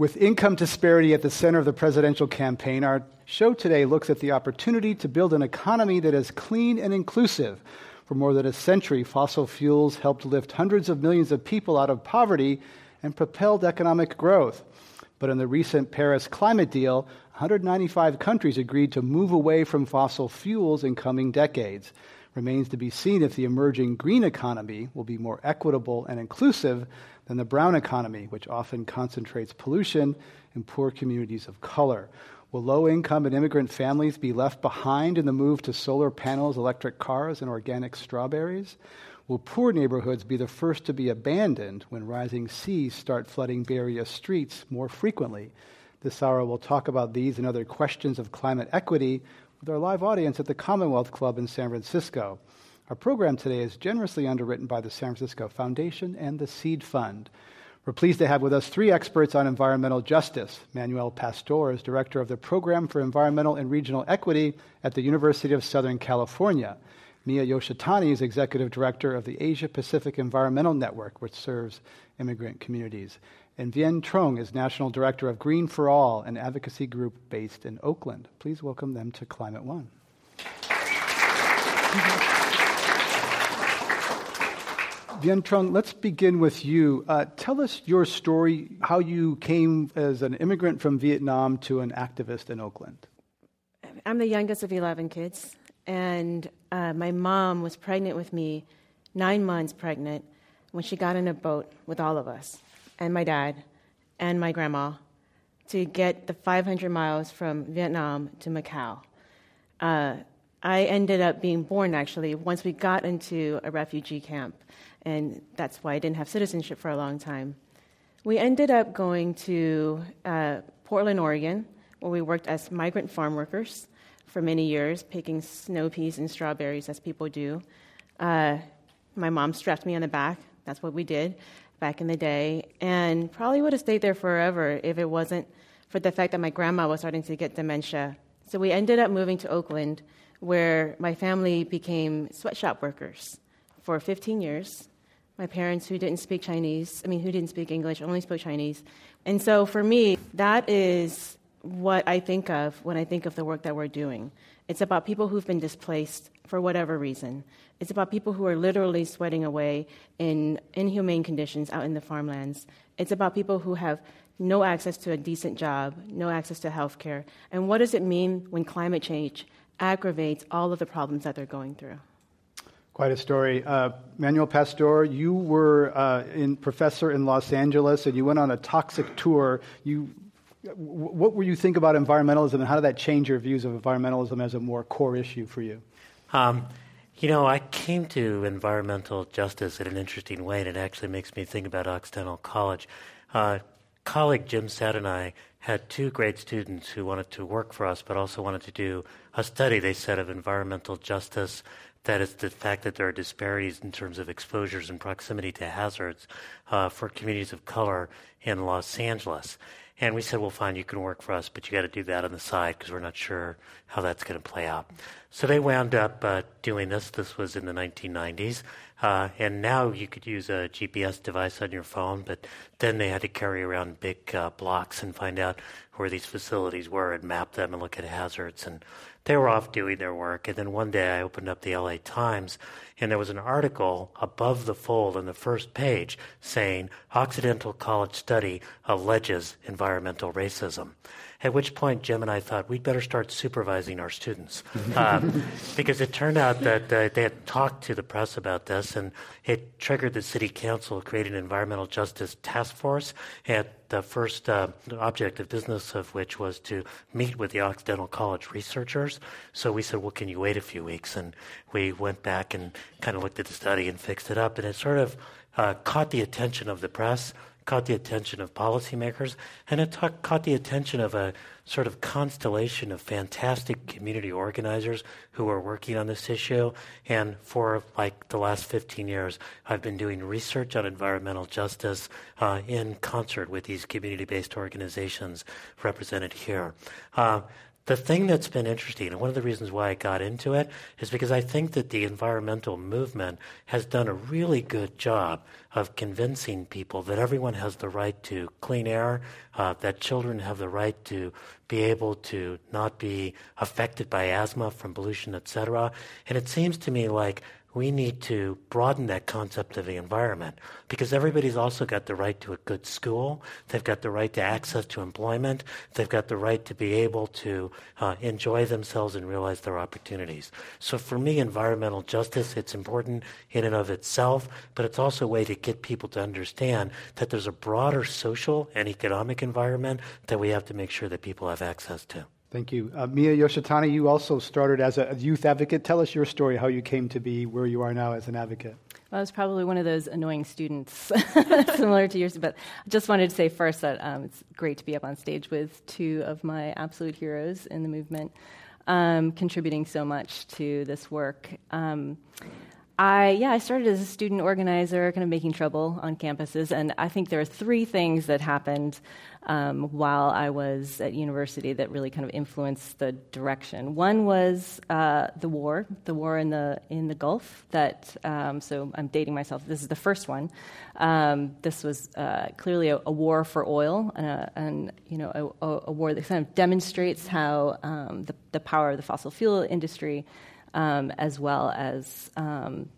With income disparity at the center of the presidential campaign, our show today looks at the opportunity to build an economy that is clean and inclusive. For more than a century, fossil fuels helped lift hundreds of millions of people out of poverty and propelled economic growth. But in the recent Paris climate deal, 195 countries agreed to move away from fossil fuels in coming decades. Remains to be seen if the emerging green economy will be more equitable and inclusive than the brown economy, which often concentrates pollution in poor communities of color. Will low income and immigrant families be left behind in the move to solar panels, electric cars, and organic strawberries? Will poor neighborhoods be the first to be abandoned when rising seas start flooding Area streets more frequently? This hour, we'll talk about these and other questions of climate equity with our live audience at the Commonwealth Club in San Francisco. Our program today is generously underwritten by the San Francisco Foundation and the Seed Fund. We're pleased to have with us three experts on environmental justice. Manuel Pastor is director of the Program for Environmental and Regional Equity at the University of Southern California. Miya Yoshitani is executive director of the Asia Pacific Environmental Network, which serves immigrant communities. And Vien Truong is national director of Green for All, an advocacy group based in Oakland. Please welcome them to Climate One. Vien Truong, let's begin with you. Uh, tell us your story, how you came as an immigrant from Vietnam to an activist in Oakland. I'm the youngest of 11 kids, and uh, my mom was pregnant with me, nine months pregnant, when she got in a boat with all of us, and my dad, and my grandma, to get the 500 miles from Vietnam to Macau. Uh, I ended up being born actually once we got into a refugee camp and that's why I didn't have citizenship for a long time. We ended up going to uh, Portland, Oregon, where we worked as migrant farm workers for many years, picking snow peas and strawberries as people do. Uh, my mom strapped me on the back. That's what we did back in the day, and probably would have stayed there forever if it wasn't for the fact that my grandma was starting to get dementia. So we ended up moving to Oakland, where my family became sweatshop workers for 15 years my parents who didn't speak Chinese, I mean, who didn't speak English, only spoke Chinese. And so for me, that is what I think of when I think of the work that we're doing. It's about people who've been displaced for whatever reason. It's about people who are literally sweating away in inhumane conditions out in the farmlands. It's about people who have no access to a decent job, no access to health care. And what does it mean when climate change aggravates all of the problems that they're going through? Quite a story. Uh, Manuel Pastor, you were uh, in professor in Los Angeles, and you went on a toxic tour. You, what were you think about environmentalism, and how did that change your views of environmentalism as a more core issue for you? Um, you know, I came to environmental justice in an interesting way, and it actually makes me think about Occidental College. Uh, colleague Jim Sadd and I had two great students who wanted to work for us, but also wanted to do a study, they said, of environmental justice. That is the fact that there are disparities in terms of exposures and proximity to hazards uh, for communities of color in Los Angeles. And we said, well, fine, you can work for us, but you got to do that on the side because we're not sure how that's going to play out. So they wound up uh, doing this. This was in the 1990s. Uh, and now you could use a GPS device on your phone, but then they had to carry around big uh, blocks and find out where these facilities were and map them and look at hazards. And they were off doing their work. And then one day I opened up the LA Times and there was an article above the fold on the first page saying Occidental College study alleges environmental racism. At which point, Jim and I thought we'd better start supervising our students. Um, because it turned out that uh, they had talked to the press about this, and it triggered the city council creating an environmental justice task force. And the first uh, object of business of which was to meet with the Occidental College researchers. So we said, well, can you wait a few weeks? And we went back and kind of looked at the study and fixed it up. And it sort of uh, caught the attention of the press caught the attention of policymakers, and it caught the attention of a sort of constellation of fantastic community organizers who are working on this issue. And for like the last 15 years, I've been doing research on environmental justice uh, in concert with these community based organizations represented here. Uh, the thing that's been interesting, and one of the reasons why I got into it, is because I think that the environmental movement has done a really good job of convincing people that everyone has the right to clean air, uh, that children have the right to be able to not be affected by asthma from pollution, etc. And it seems to me like we need to broaden that concept of the environment because everybody's also got the right to a good school. They've got the right to access to employment. They've got the right to be able to uh, enjoy themselves and realize their opportunities. So for me, environmental justice, it's important in and of itself, but it's also a way to get people to understand that there's a broader social and economic environment that we have to make sure that people have access to. Thank you. Uh, Miya Yoshitani, you also started as a youth advocate. Tell us your story, how you came to be where you are now as an advocate. Well, I was probably one of those annoying students, similar to yours. But I just wanted to say first that um, it's great to be up on stage with two of my absolute heroes in the movement, um, contributing so much to this work. Um, I yeah, I started as a student organizer, kind of making trouble on campuses, and I think there are three things that happened um, while I was at university that really kind of influenced the direction. One was uh, the war, the war in the in the Gulf. That um, so I'm dating myself. This is the first one. Um, this was uh, clearly a, a, war for oil, and, a, and you know a, a, war that kind of demonstrates how um, the, the power of the fossil fuel industry um, as well as um,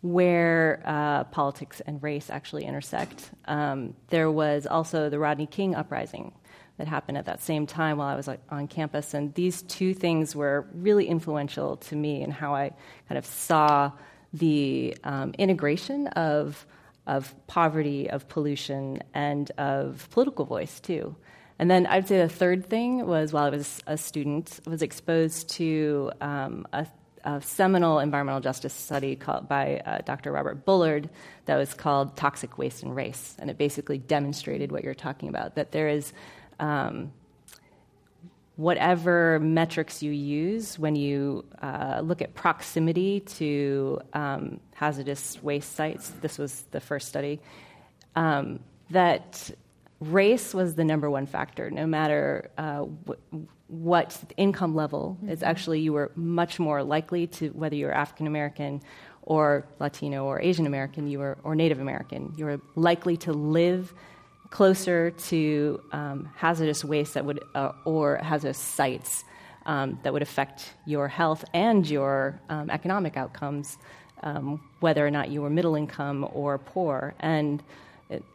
where uh, politics and race actually intersect. Um, there was also the Rodney King uprising that happened at that same time while I was on campus, and these two things were really influential to me in how I kind of saw the um, integration of of poverty, of pollution, and of political voice too. And then I'd say the third thing was while I was a student, I was exposed to um, a a seminal environmental justice study called, by uh, Dr. Robert Bullard that was called Toxic Waste and Race. And it basically demonstrated what you're talking about that there is um, whatever metrics you use when you uh, look at proximity to um, hazardous waste sites, this was the first study, um, that race was the number one factor, no matter uh, what income level mm-hmm. is actually you were much more likely to whether you're African American or Latino or Asian American, you were or Native American, you were likely to live closer to um, hazardous waste that would uh, or hazardous sites um, that would affect your health and your um, economic outcomes, um, whether or not you were middle income or poor and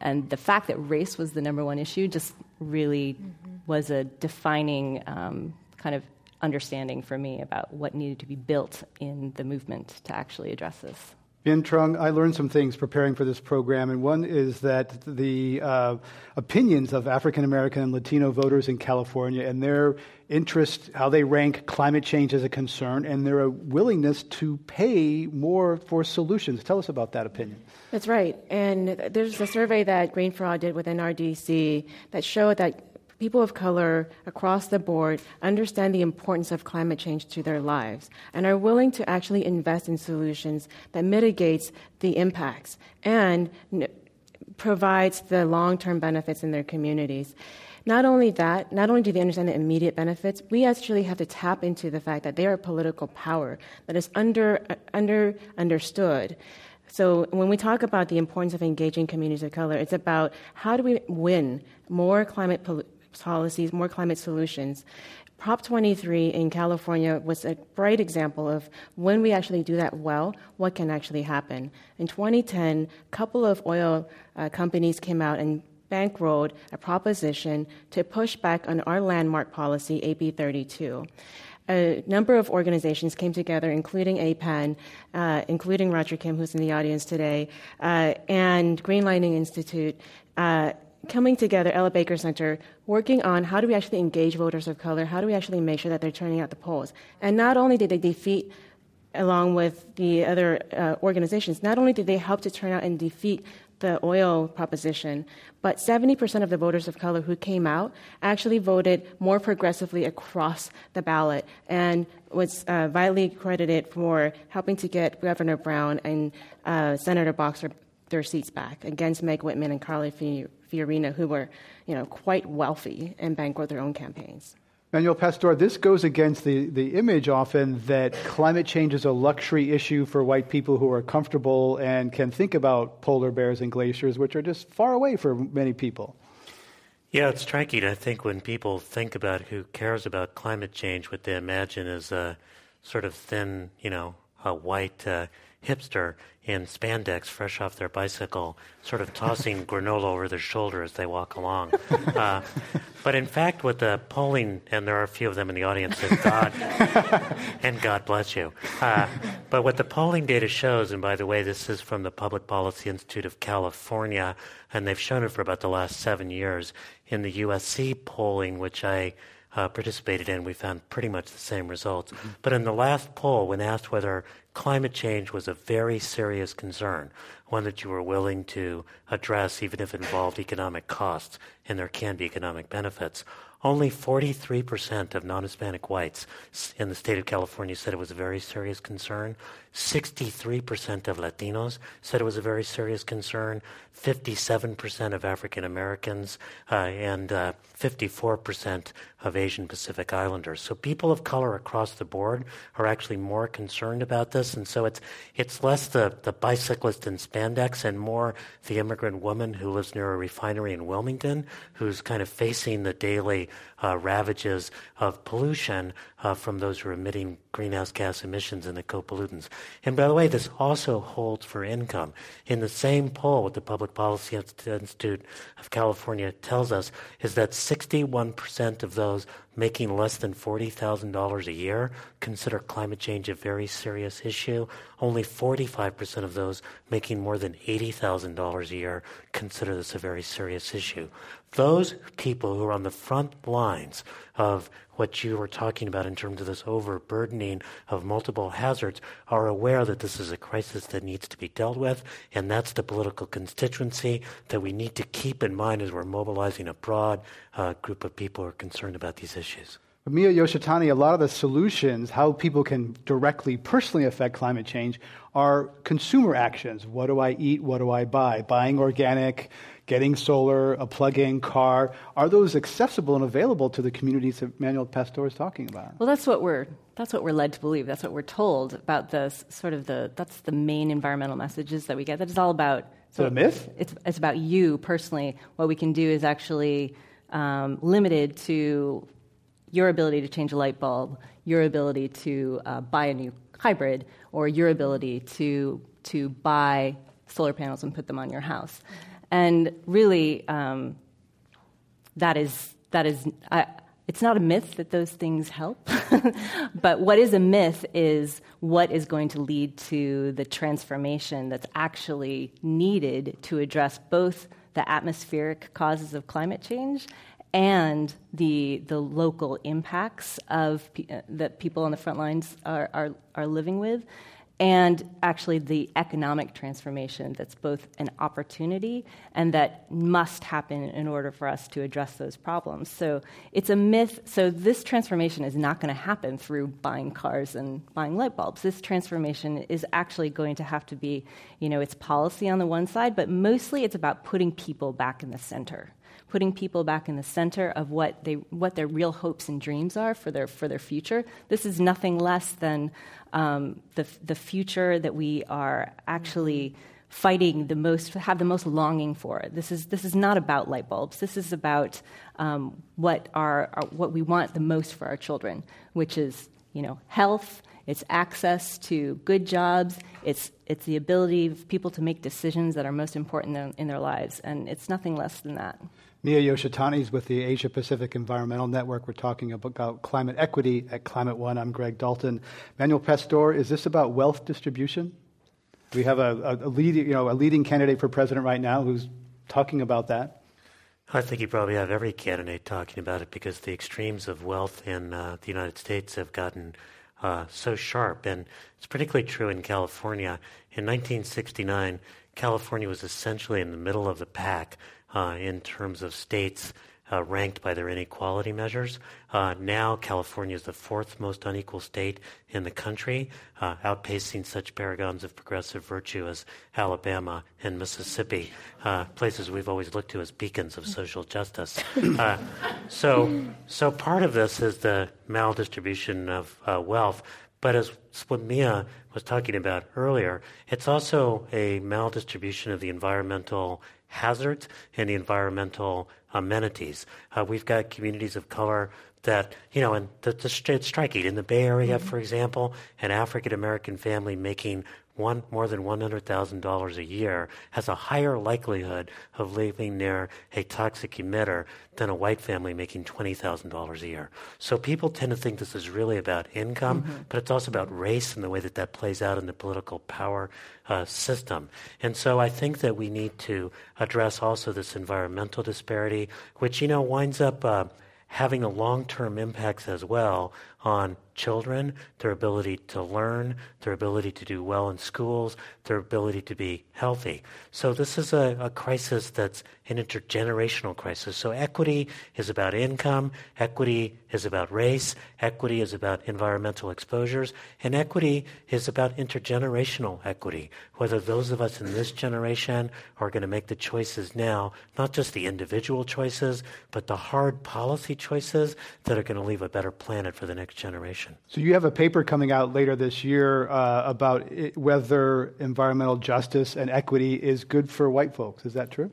and the fact that race was the number one issue just really mm-hmm. was a defining um, kind of understanding for me about what needed to be built in the movement to actually address this. Vien Truong, I learned some things preparing for this program, and one is that the uh, opinions of African American and Latino voters in California and their interest, how they rank climate change as a concern, and their willingness to pay more for solutions. Tell us about that opinion. That's right. And there's a survey that Green for All did with NRDC that showed that people of color across the board understand the importance of climate change to their lives and are willing to actually invest in solutions that mitigates the impacts and provides the long-term benefits in their communities. Not only that, not only do they understand the immediate benefits, we actually have to tap into the fact that they are a political power that is under, under understood. So when we talk about the importance of engaging communities of color, it's about how do we win more climate pol- policies, more climate solutions. Prop 23 in California was a bright example of when we actually do that well, what can actually happen. In 2010, a couple of oil uh, companies came out and bankrolled a proposition to push back on our landmark policy, AB 32 a number of organizations came together, including APEN, uh, including Roger Kim, who's in the audience today, uh, and Greenlining Institute, uh, coming together, Ella Baker Center, working on how do we actually engage voters of color? How do we actually make sure that they're turning out the polls? And not only did they defeat, along with the other uh, organizations, not only did they help to turn out and defeat the oil proposition, but 70% of the voters of color who came out actually voted more progressively across the ballot and was uh, vitally credited for helping to get Governor Brown and uh, Senator Boxer their seats back against Meg Whitman and Carly Fiorina, who were, you know, quite wealthy and bankrolled their own campaigns. Manuel Pastor, this goes against the, the image often that climate change is a luxury issue for white people who are comfortable and can think about polar bears and glaciers, which are just far away for many people. Yeah, it's striking. I think when people think about who cares about climate change, what they imagine is a sort of thin, you know, a white uh, hipster in spandex, fresh off their bicycle, sort of tossing granola over their shoulder as they walk along. Uh, but in fact, what the polling, and there are a few of them in the audience, and God, and God bless you. Uh, but what the polling data shows, and by the way, this is from the Public Policy Institute of California, and they've shown it for about the last seven years. In the USC polling, which I uh, participated in, we found pretty much the same results. Mm-hmm. But in the last poll, when asked whether climate change was a very serious concern, one that you were willing to address even if it involved economic costs, and there can be economic benefits, only 43% of non Hispanic whites in the state of California said it was a very serious concern. 63% of Latinos said it was a very serious concern. 57% of African Americans uh, and uh, 54% of Asian Pacific Islanders. So people of color across the board are actually more concerned about this. And so it's, it's less the, the bicyclist in spandex and more the immigrant woman who lives near a refinery in Wilmington who's kind of facing the daily uh, ravages of pollution uh, from those who are emitting greenhouse gas emissions and the co-pollutants. And by the way, this also holds for income. In the same poll, what the Public Policy Institute of California tells us is that 61% of those making less than $40,000 a year consider climate change a very serious issue. Only 45% of those making more than $80,000 a year consider this a very serious issue. Those people who are on the front lines of what you were talking about in terms of this overburdening of multiple hazards are aware that this is a crisis that needs to be dealt with, and that's the political constituency that we need to keep in mind as we're mobilizing a broad uh, group of people who are concerned about these issues. Miya Yoshitani, a lot of the solutions, how people can directly, personally affect climate change, are consumer actions. What do I eat? What do I buy? Buying organic, getting solar, a plug-in car. Are those accessible and available to the communities that Manuel Pastor is talking about? Well, that's what we're that's what we're led to believe. That's what we're told about this sort of the that's the main environmental messages that we get. That is all about. So, a myth? It's it's about you personally. What we can do is actually um, limited to your ability to change a light bulb, your ability to uh, buy a new hybrid, or your ability to to buy solar panels and put them on your house. And really, um, that is, that is I, it's not a myth that those things help, but what is a myth is what is going to lead to the transformation that's actually needed to address both the atmospheric causes of climate change and the, the local impacts of uh, that people on the front lines are, are, are living with and actually the economic transformation that's both an opportunity and that must happen in order for us to address those problems. So it's a myth. So this transformation is not going to happen through buying cars and buying light bulbs. This transformation is actually going to have to be, you know, it's policy on the one side, but mostly it's about putting people back in the center putting people back in the center of what they what their real hopes and dreams are for their for their future. This is nothing less than um, the the future that we are actually fighting the most have the most longing for. This is this is not about light bulbs. This is about um, what our, our what we want the most for our children, which is you know health it's access to good jobs, it's, it's the ability of people to make decisions that are most important in, in their lives, and it's nothing less than that. Miya Yoshitani is with the Asia Pacific Environmental Network. We're talking about climate equity at Climate One. I'm Greg Dalton. Manuel Pastor, is this about wealth distribution? We have a, a, a, lead, you know, a leading candidate for president right now who's talking about that. I think you probably have every candidate talking about it because the extremes of wealth in uh, the United States have gotten uh, so sharp. And it's particularly true in California. In 1969, California was essentially in the middle of the pack uh, in terms of states uh, ranked by their inequality measures. Uh, now, California is the fourth most unequal state in the country, uh, outpacing such paragons of progressive virtue as Alabama and Mississippi, uh, places we've always looked to as beacons of social justice. Uh, so, so part of this is the maldistribution of wealth. But as what Miya was talking about earlier, it's also a maldistribution of the environmental hazards and the environmental amenities. Uh, we've got communities of color that, you know, and the, the, it's striking. In the Bay Area, mm-hmm. for example, an African American family making one more than $100,000 a year has a higher likelihood of living near a toxic emitter than a white family making $20,000 a year. So people tend to think this is really about income, mm-hmm. but it's also about race and the way that that plays out in the political power uh, system. And so I think that we need to address also this environmental disparity, which, you know, winds up uh, having a long-term impacts as well on children, their ability to learn, their ability to do well in schools, their ability to be healthy. So this is a, a, crisis that's an intergenerational crisis. So equity is about income, equity is about race, equity is about environmental exposures, and equity is about intergenerational equity. Whether those of us in this generation are going to make the choices now, not just the individual choices, but the hard policy choices that are going to leave a better planet for the next generation. So you have a paper coming out later this year uh, about it, whether environmental justice and equity is good for white folks. Is that true?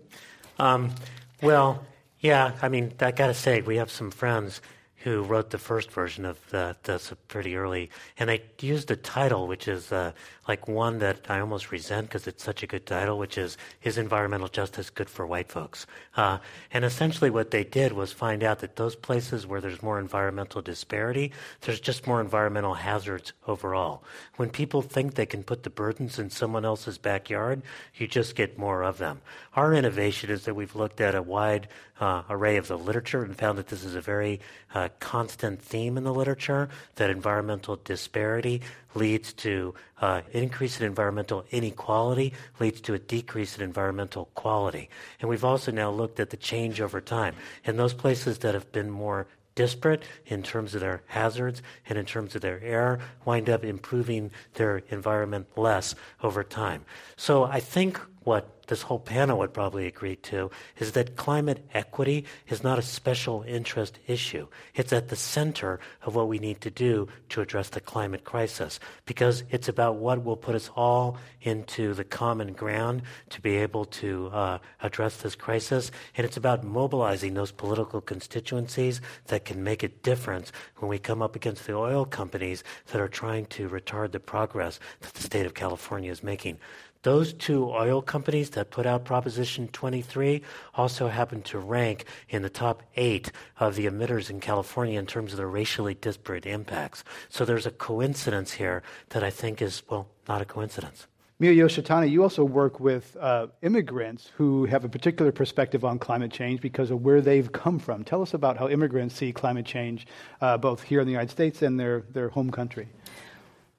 Um, well, yeah. I mean, I got to say, we have some friends who wrote the first version of the, this pretty early, and they used a title which is uh, like one that I almost resent because it's such a good title, which is "Is Environmental Justice Good for White Folks?" Uh, and essentially, what they did was find out that those places where there's more environmental disparity, there's just more environmental hazards overall. When people think they can put the burdens in someone else's backyard, you just get more of them. Our innovation is that we've looked at a wide uh, array of the literature and found that this is a very uh, constant theme in the literature that environmental disparity leads to uh, increase in environmental inequality, leads to a decrease in environmental quality. And we've also now looked at the change over time. And those places that have been more disparate in terms of their hazards and in terms of their air, wind up improving their environment less over time. So I think what this whole panel would probably agree to is that climate equity is not a special interest issue. It's at the center of what we need to do to address the climate crisis because it's about what will put us all into the common ground to be able to uh, address this crisis. And it's about mobilizing those political constituencies that can make a difference when we come up against the oil companies that are trying to retard the progress that the state of California is making. Those two oil companies that put out Proposition 23 also happen to rank in the top eight of the emitters in California in terms of their racially disparate impacts. So there's a coincidence here that I think is, well, not a coincidence. Miya Yoshitani, you also work with uh, immigrants who have a particular perspective on climate change because of where they've come from. Tell us about how immigrants see climate change, uh, both here in the United States and their, their home country.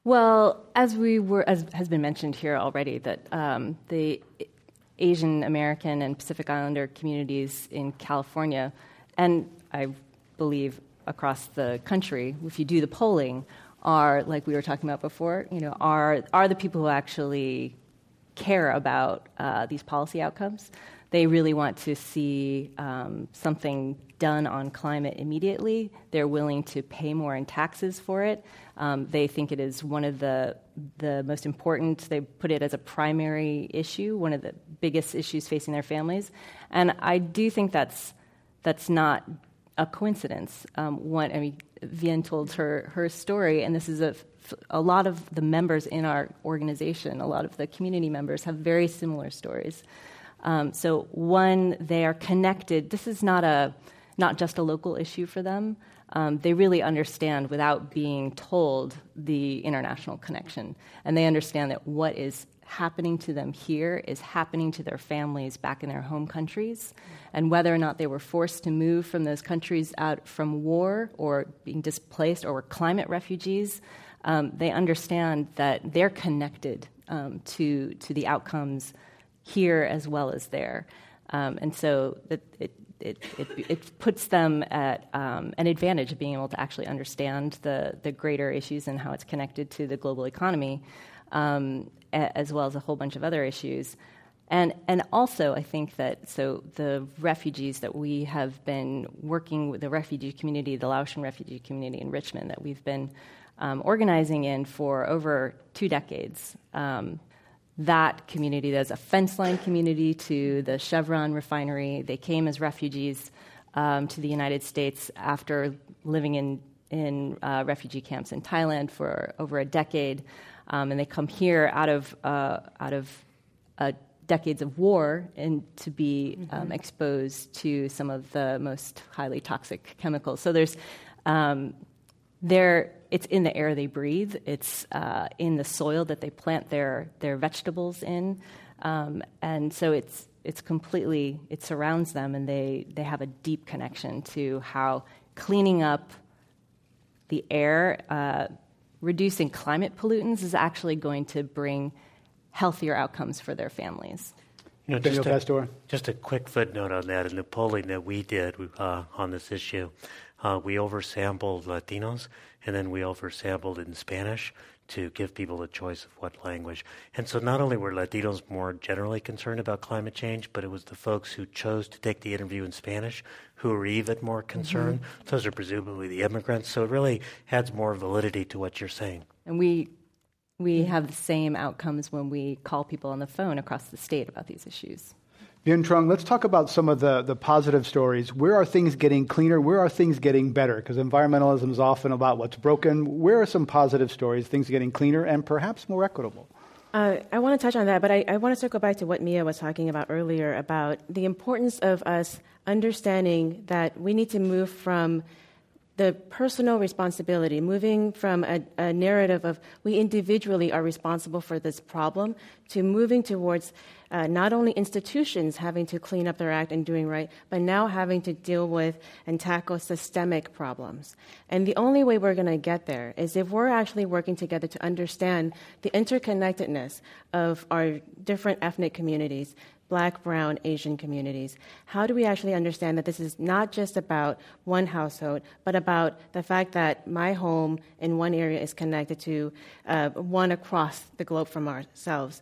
Well, as we were, as has been mentioned here already, that um, the Asian American and Pacific Islander communities in California, and I believe across the country, if you do the polling, are like we were talking about before. You know, are are the people who actually care about uh, these policy outcomes. They really want to see um, something done on climate immediately. They're willing to pay more in taxes for it. Um, they think it is one of the the most important. They put it as a primary issue, one of the biggest issues facing their families, and I do think that's that's not a coincidence. Um, one, I mean, Vien told her her story, and this is a a lot of the members in our organization, a lot of the community members have very similar stories. Um, so one, they are connected. This is not a not just a local issue for them um, they really understand without being told the international connection. And they understand that what is happening to them here is happening to their families back in their home countries. And whether or not they were forced to move from those countries out from war or being displaced or were climate refugees, um, they understand that they're connected um, to, to the outcomes here as well as there. Um, and so it, it, it, it, it puts them at um, an advantage of being able to actually understand the, the greater issues and how it's connected to the global economy, um, as well as a whole bunch of other issues. And, and also, I think that so the refugees that we have been working with, the refugee community, the Laotian refugee community in Richmond, that we've been um, organizing in for over two decades. Um, that community. There's a fence line community to the Chevron refinery. They came as refugees um, to the United States after living in, in uh, refugee camps in Thailand for over a decade. Um, and they come here out of, uh, out of uh, decades of war and to be um, mm-hmm. exposed to some of the most highly toxic chemicals. So there's um, there it's in the air they breathe. It's uh, in the soil that they plant their their vegetables in, um, and so it's it's completely it surrounds them, and they they have a deep connection to how cleaning up the air, uh, reducing climate pollutants, is actually going to bring healthier outcomes for their families. You know, just a, just a quick footnote on that. In the polling that we did uh, on this issue, uh, we oversampled Latinos, and then we oversampled in Spanish to give people a choice of what language. And so not only were Latinos more generally concerned about climate change, but it was the folks who chose to take the interview in Spanish who were even more concerned. Mm-hmm. Those are presumably the immigrants. So it really adds more validity to what you're saying. And we we have the same outcomes when we call people on the phone across the state about these issues. Vien Truong, let's talk about some of the, the positive stories. Where are things getting cleaner? Where are things getting better? Because environmentalism is often about what's broken. Where are some positive stories, things getting cleaner and perhaps more equitable? Uh, I want to touch on that, but I, I want to circle back to what Miya was talking about earlier about the importance of us understanding that we need to move from the personal responsibility, moving from a, a, narrative of we individually are responsible for this problem to moving towards uh, not only institutions having to clean up their act and doing right, but now having to deal with and tackle systemic problems. And the only way we're going to get there is if we're actually working together to understand the interconnectedness of our different ethnic communities, black, brown, Asian communities. How do we actually understand that this is not just about one household, but about the fact that my home in one area is connected to uh, one across the globe from ourselves?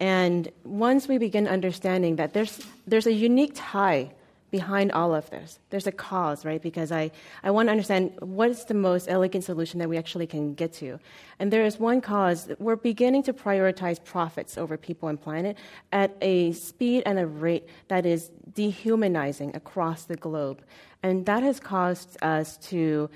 And once we begin understanding that there's, there's a unique tie behind all of this. There's a cause, right? Because I, I want to understand what is the most elegant solution that we actually can get to. And there is one cause. We're beginning to prioritize profits over people and planet at a speed and a rate that is dehumanizing across the globe. And that has caused us to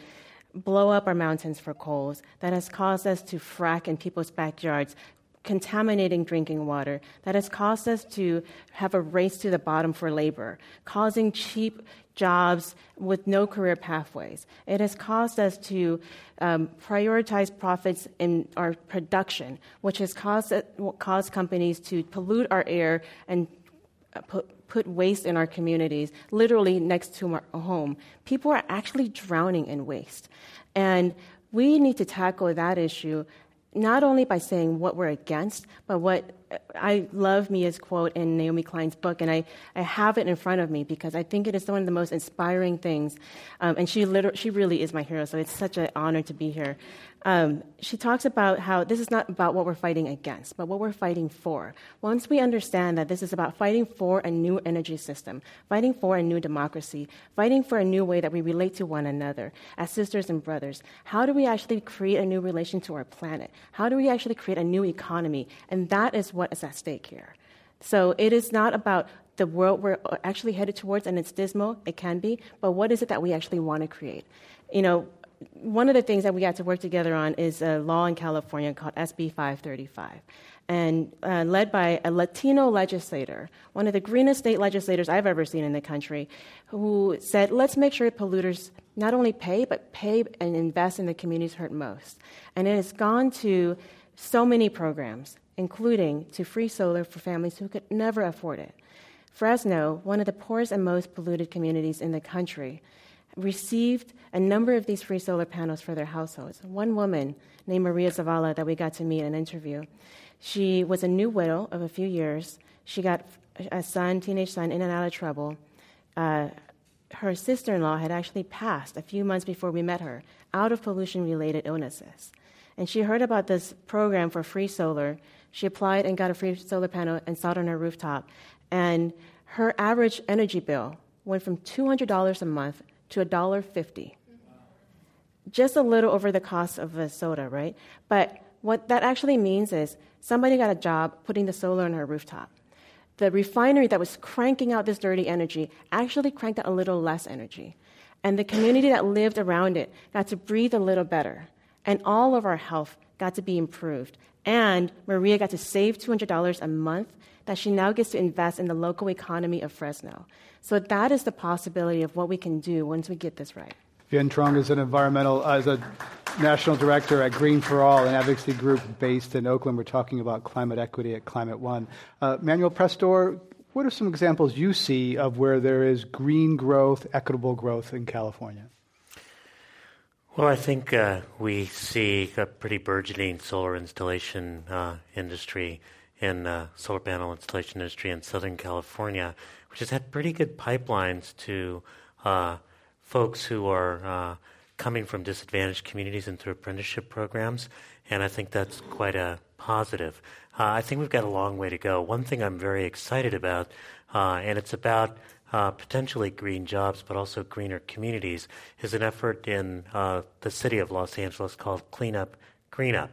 blow up our mountains for coals. That has caused us to frack in people's backyards contaminating drinking water, that has caused us to have a race to the bottom for labor, causing cheap jobs with no career pathways. It has caused us to um, prioritize profits in our production, which has caused, caused companies to pollute our air and uh, put, put waste in our communities, literally next to our home. People are actually drowning in waste. And we need to tackle that issue not only by saying what we're against, but what I love Miya's quote in Naomi Klein's book, and I, I have it in front of me because I think it is one of the most inspiring things. Um, and she, liter- she really is my hero, so it's such an honor to be here. Um, she talks about how this is not about what we're fighting against, but what we're fighting for. Once we understand that this is about fighting for a new energy system, fighting for a new democracy, fighting for a new way that we relate to one another as sisters and brothers, how do we actually create a new relation to our planet? How do we actually create a new economy? And that is what is at stake here. So it is not about the world we're actually headed towards, and it's dismal, it can be, but what is it that we actually want to create? You know, one of the things that we got to work together on is a law in California called SB 535, and uh, led by a Latino legislator, one of the greenest state legislators I've ever seen in the country, who said, let's make sure polluters not only pay, but pay and invest in the communities hurt most. And it has gone to so many programs, including to free solar for families who could never afford it. Fresno, one of the poorest and most polluted communities in the country, received a number of these free solar panels for their households. One woman named Maria Zavala that we got to meet and interview, she was a new widow of a few years. She got a son, teenage son, in and out of trouble. Uh, her sister in law had actually passed a few months before we met her out of pollution related illnesses. And she heard about this program for free solar. She applied and got a free solar panel installed on her rooftop. And her average energy bill went from $200 a month to $1.50. Just a little over the cost of a soda, right? But what that actually means is somebody got a job putting the solar on her rooftop. The refinery that was cranking out this dirty energy actually cranked out a little less energy. And the community that lived around it got to breathe a little better. And all of our health got to be improved. And Maria got to save $200 a month that she now gets to invest in the local economy of Fresno. So that is the possibility of what we can do once we get this right. Vien Truong is an environmental, as a national director at Green for All, an advocacy group based in Oakland. We're talking about climate equity at Climate One. Uh, Manuel Pastor, what are some examples you see of where there is green growth, equitable growth in California? Well, I think uh, we see a pretty burgeoning solar installation uh, industry in uh, solar panel installation industry in Southern California, which has had pretty good pipelines to uh, folks who are uh, coming from disadvantaged communities and through apprenticeship programs, and I think that's quite a positive. Uh, I think we've got a long way to go. One thing I'm very excited about, uh, and it's about uh, potentially green jobs, but also greener communities, is an effort in uh, the city of Los Angeles called Clean Up Green Up.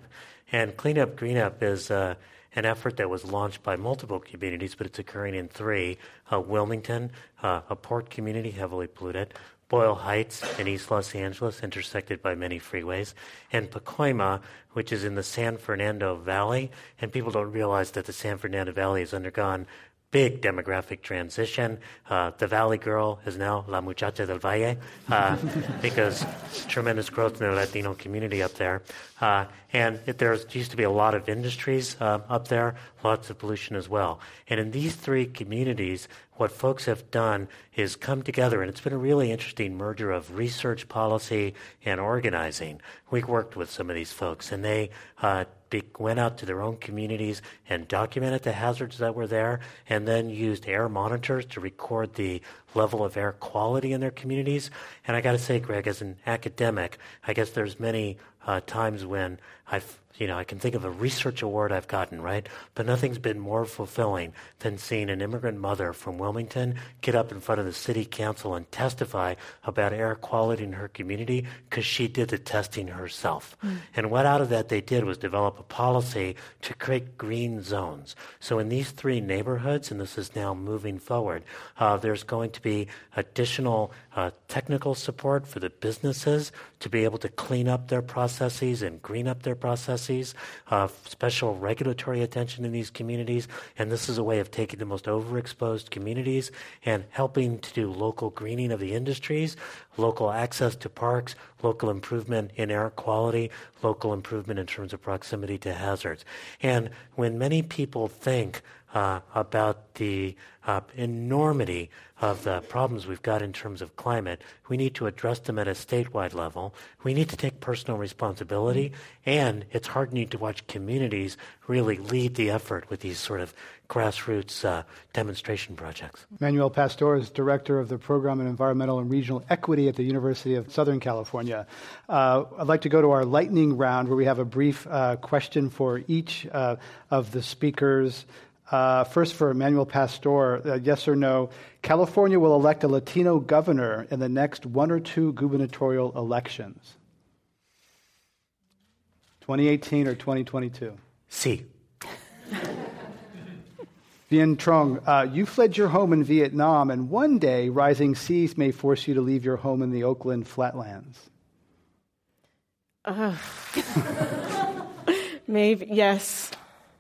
And Clean Up Green Up is uh, an effort that was launched by multiple communities, but it's occurring in three uh, Wilmington, uh, a port community heavily polluted, Boyle Heights in East Los Angeles, intersected by many freeways, and Pacoima, which is in the San Fernando Valley. And people don't realize that the San Fernando Valley has undergone big demographic transition. Uh, the Valley Girl is now La Muchacha del Valle uh, because tremendous growth in the Latino community up there. Uh, and it, there used to be a lot of industries uh, up there, lots of pollution as well. And in these three communities, what folks have done is come together, and it's been a really interesting merger of research, policy, and organizing. We worked with some of these folks, and they they went out to their own communities and documented the hazards that were there, and then used air monitors to record the level of air quality in their communities. And I got to say, Greg, as an academic, I guess there's many uh, times when I've you know, I can think of a research award I've gotten, right? But nothing's been more fulfilling than seeing an immigrant mother from Wilmington get up in front of the city council and testify about air quality in her community because she did the testing herself. Mm. And what out of that they did was develop a policy to create green zones. So in these three neighborhoods, and this is now moving forward, uh, there's going to be additional uh, technical support for the businesses to be able to clean up their processes and green up their processes, uh, special regulatory attention in these communities. And this is a way of taking the most overexposed communities and helping to do local greening of the industries, local access to parks, local improvement in air quality, local improvement in terms of proximity to hazards. And when many people think uh, about the uh, enormity of the problems we've got in terms of climate. We need to address them at a statewide level. We need to take personal responsibility, and it's heartening to watch communities really lead the effort with these sort of grassroots uh, demonstration projects. Manuel Pastor is director of the program in environmental and regional equity at the University of Southern California. Uh, I'd like to go to our lightning round where we have a brief uh, question for each uh, of the speakers. Uh, first, for Emmanuel Pastor, uh, yes or no? California will elect a Latino governor in the next one or two gubernatorial elections. 2018 or 2022? C. Vien Truong, uh, you fled your home in Vietnam, and one day rising seas may force you to leave your home in the Oakland flatlands. Uh, maybe, yes.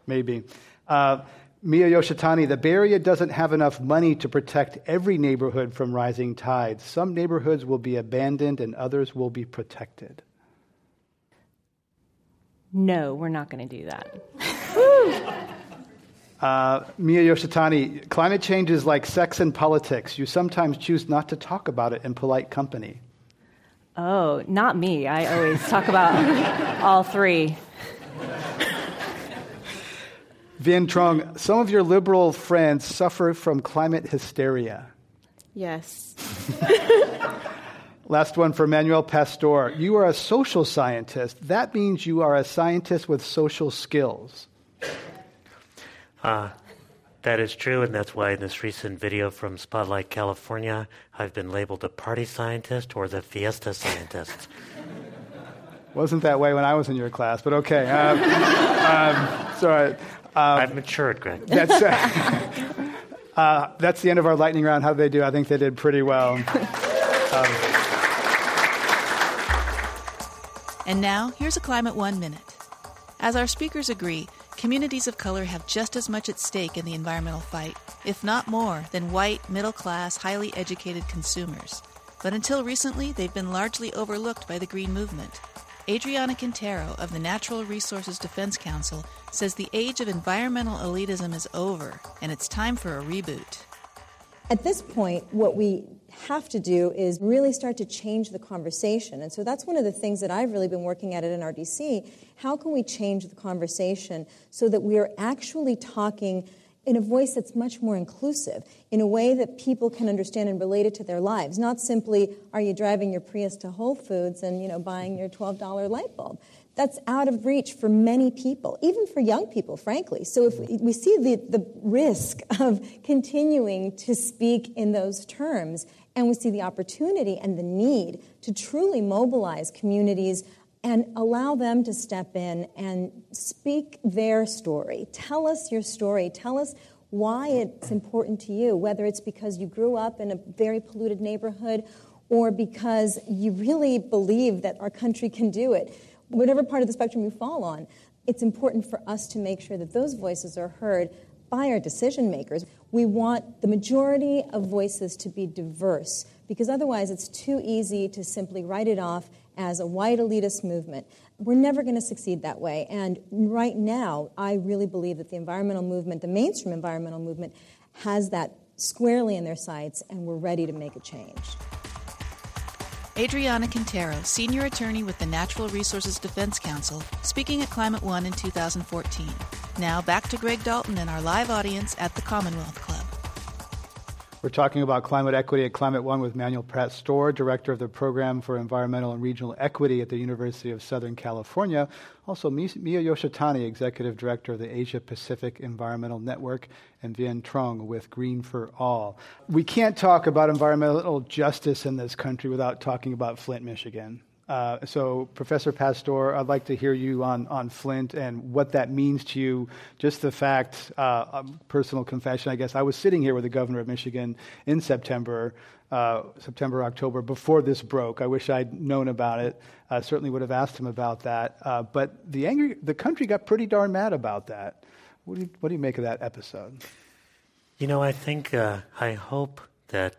Maybe. Uh, Miya Yoshitani, the Bay Area doesn't have enough money to protect every neighborhood from rising tides. Some neighborhoods will be abandoned and others will be protected. No, we're not going to do that. uh, Miya Yoshitani, climate change is like sex and politics. You sometimes choose not to talk about it in polite company. Oh, not me. I always talk about all three. Vien Truong, some of your liberal friends suffer from climate hysteria. Yes. Last one for Manuel Pastor. You are a social scientist. That means you are a scientist with social skills. Uh, that is true, and that's why in this recent video from Spotlight California, I've been labeled a party scientist or the fiesta scientist. Wasn't that way when I was in your class, but okay. Um, um, sorry. Um, I've matured, Greg. That's, uh, uh, that's the end of our lightning round. How did they do? I think they did pretty well. Um, and now, here's a Climate One Minute. As our speakers agree, communities of color have just as much at stake in the environmental fight, if not more, than white, middle class, highly educated consumers. But until recently, they've been largely overlooked by the Green Movement. Adriana Quintero of the Natural Resources Defense Council says the age of environmental elitism is over and it's time for a reboot. At this point, what we have to do is really start to change the conversation. And so that's one of the things that I've really been working at at NRDC. How can we change the conversation so that we are actually talking in a voice that's much more inclusive, in a way that people can understand and relate it to their lives. Not simply, are you driving your Prius to Whole Foods and you know buying your $12 light bulb? That's out of reach for many people, even for young people, frankly. So if we see the, the risk of continuing to speak in those terms, and we see the opportunity and the need to truly mobilize communities and allow them to step in and speak their story. Tell us your story. Tell us why it's important to you, whether it's because you grew up in a very polluted neighborhood or because you really believe that our country can do it. Whatever part of the spectrum you fall on, it's important for us to make sure that those voices are heard by our decision makers. We want the majority of voices to be diverse because otherwise it's too easy to simply write it off as a white elitist movement. We're never going to succeed that way. And right now, I really believe that the environmental movement, the mainstream environmental movement, has that squarely in their sights, and we're ready to make a change. Adriana Quintero, senior attorney with the Natural Resources Defense Council, speaking at Climate One in 2014. Now back to Greg Dalton and our live audience at the Commonwealth Club. We're talking about climate equity at Climate One with Manuel Pastor, Director of the Program for Environmental and Regional Equity at the University of Southern California. Also, Miya Yoshitani, Executive Director of the Asia Pacific Environmental Network, and Vien Truong with Green for All. We can't talk about environmental justice in this country without talking about Flint, Michigan. Uh, so, Professor Pastor, I'd like to hear you on, on Flint and what that means to you. Just the fact, uh, personal confession, I guess, I was sitting here with the governor of Michigan in September uh, September, October, before this broke. I wish I'd known about it. I certainly would have asked him about that. Uh, but the, angry, the country got pretty darn mad about that. What do you, what do you make of that episode? You know, I think, uh, I hope that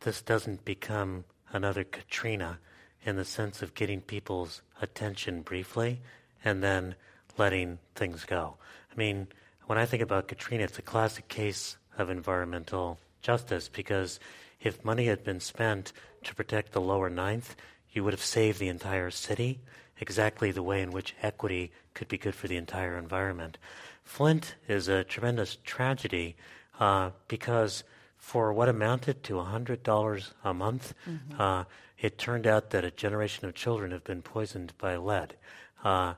this doesn't become another Katrina in the sense of getting people's attention briefly and then letting things go. I mean, when I think about Katrina, it's a classic case of environmental justice because if money had been spent to protect the lower ninth, you would have saved the entire city, exactly the way in which equity could be good for the entire environment. Flint is a tremendous tragedy uh, because for what amounted to $100 a month, mm-hmm. uh, it turned out that a generation of children have been poisoned by lead. Uh,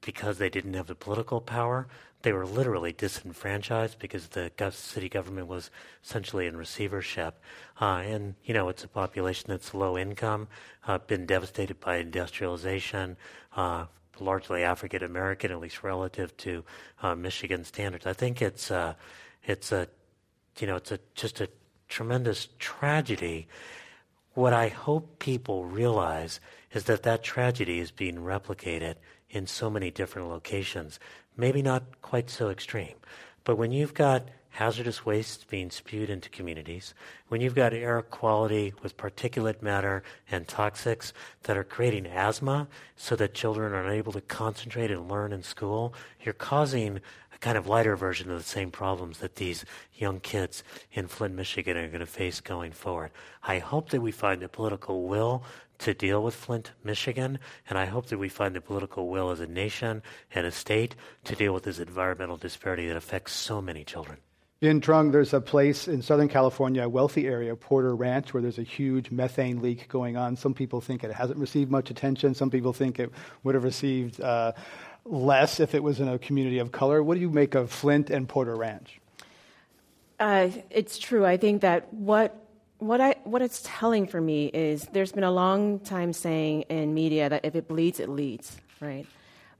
because they didn't have the political power, they were literally disenfranchised because the city government was essentially in receivership. Uh, and, you know, it's a population that's low income, uh, been devastated by industrialization, uh, largely African American, at least relative to uh, Michigan standards. I think it's, uh, it's a, you know, it's a, just a tremendous tragedy. What I hope people realize is that that tragedy is being replicated in so many different locations. Maybe not quite so extreme, but when you've got hazardous wastes being spewed into communities, when you've got air quality with particulate matter and toxics that are creating asthma so that children are unable to concentrate and learn in school, you're causing kind of lighter version of the same problems that these young kids in Flint, Michigan are going to face going forward. I hope that we find the political will to deal with Flint, Michigan, and I hope that we find the political will as a nation and a state to deal with this environmental disparity that affects so many children. Vien Truong, there's a place in Southern California, a wealthy area, Porter Ranch, where there's a huge methane leak going on. Some people think it hasn't received much attention. Some people think it would have received uh, less if it was in a community of color. What do you make of Flint and Porter Ranch? Uh, it's true. I think that what what I what it's telling for me is there's been a long time saying in media that if it bleeds, it leads, right?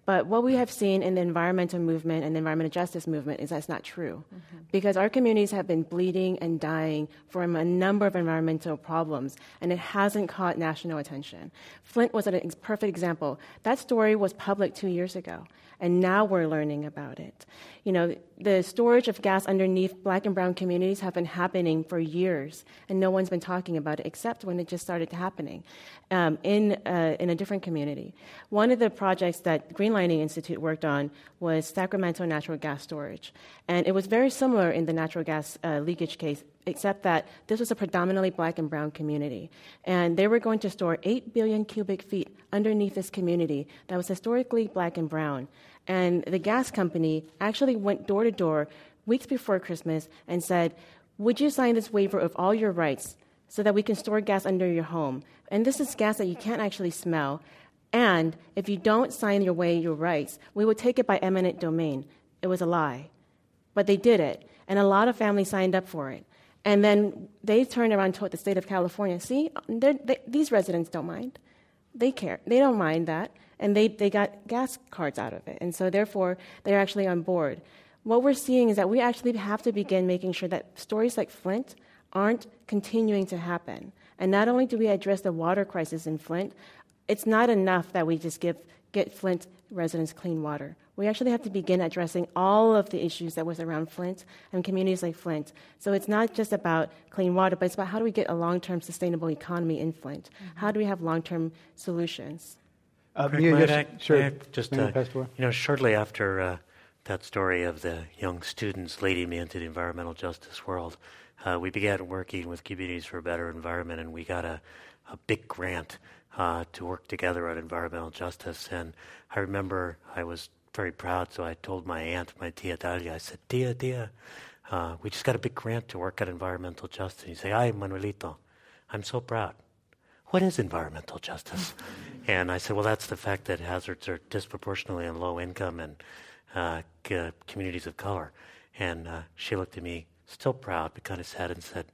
But what we have seen in the environmental movement and the environmental justice movement is that's not true. Mm-hmm. Because our communities have been bleeding and dying from a number of environmental problems, and it hasn't caught national attention. Flint was a perfect example. That story was public two years ago, and now we're learning about it. You know, the storage of gas underneath black and brown communities have been happening for years, and no one's been talking about it except when it just started happening um, in, uh, in a different community. One of the projects that Greenlining Institute worked on was Sacramento natural gas storage, and it was very similar in the natural gas uh, leakage case except that this was a predominantly black and brown community. And they were going to store 8 billion cubic feet underneath this community that was historically black and brown. And the gas company actually went door to door weeks before Christmas and said, Would you sign this waiver of all your rights so that we can store gas under your home? And this is gas that you can't actually smell. And if you don't sign your way your rights, we will take it by eminent domain. It was a lie. But they did it. And a lot of families signed up for it. And then they turned around and told the state of California, see, they, these residents don't mind. They care. They don't mind that and they, they got gas cards out of it. And so, therefore, they're actually on board. What we're seeing is that we actually have to begin making sure that stories like Flint aren't continuing to happen. And not only do we address the water crisis in Flint, it's not enough that we just give, get Flint residents clean water. We actually have to begin addressing all of the issues that was around Flint and communities like Flint. So it's not just about clean water, but it's about how do we get a long-term sustainable economy in Flint? Mm-hmm. How do we have long-term solutions? Uh, yes, sure. just uh, you know, shortly after uh, that story of the young students leading me into the environmental justice world, uh, we began working with Communities for a Better Environment, and we got a, a big grant uh, to work together on environmental justice. And I remember I was very proud, so I told my aunt, my tia Dalia, I said, "Tia, tia, uh, we just got a big grant to work on environmental justice." And you say, "Ay, Manuelito, I'm so proud." what is environmental justice? And I said, well, that's the fact that hazards are disproportionately in low income and uh, c- communities of color. And uh, she looked at me, still proud, but kind of sad, and said,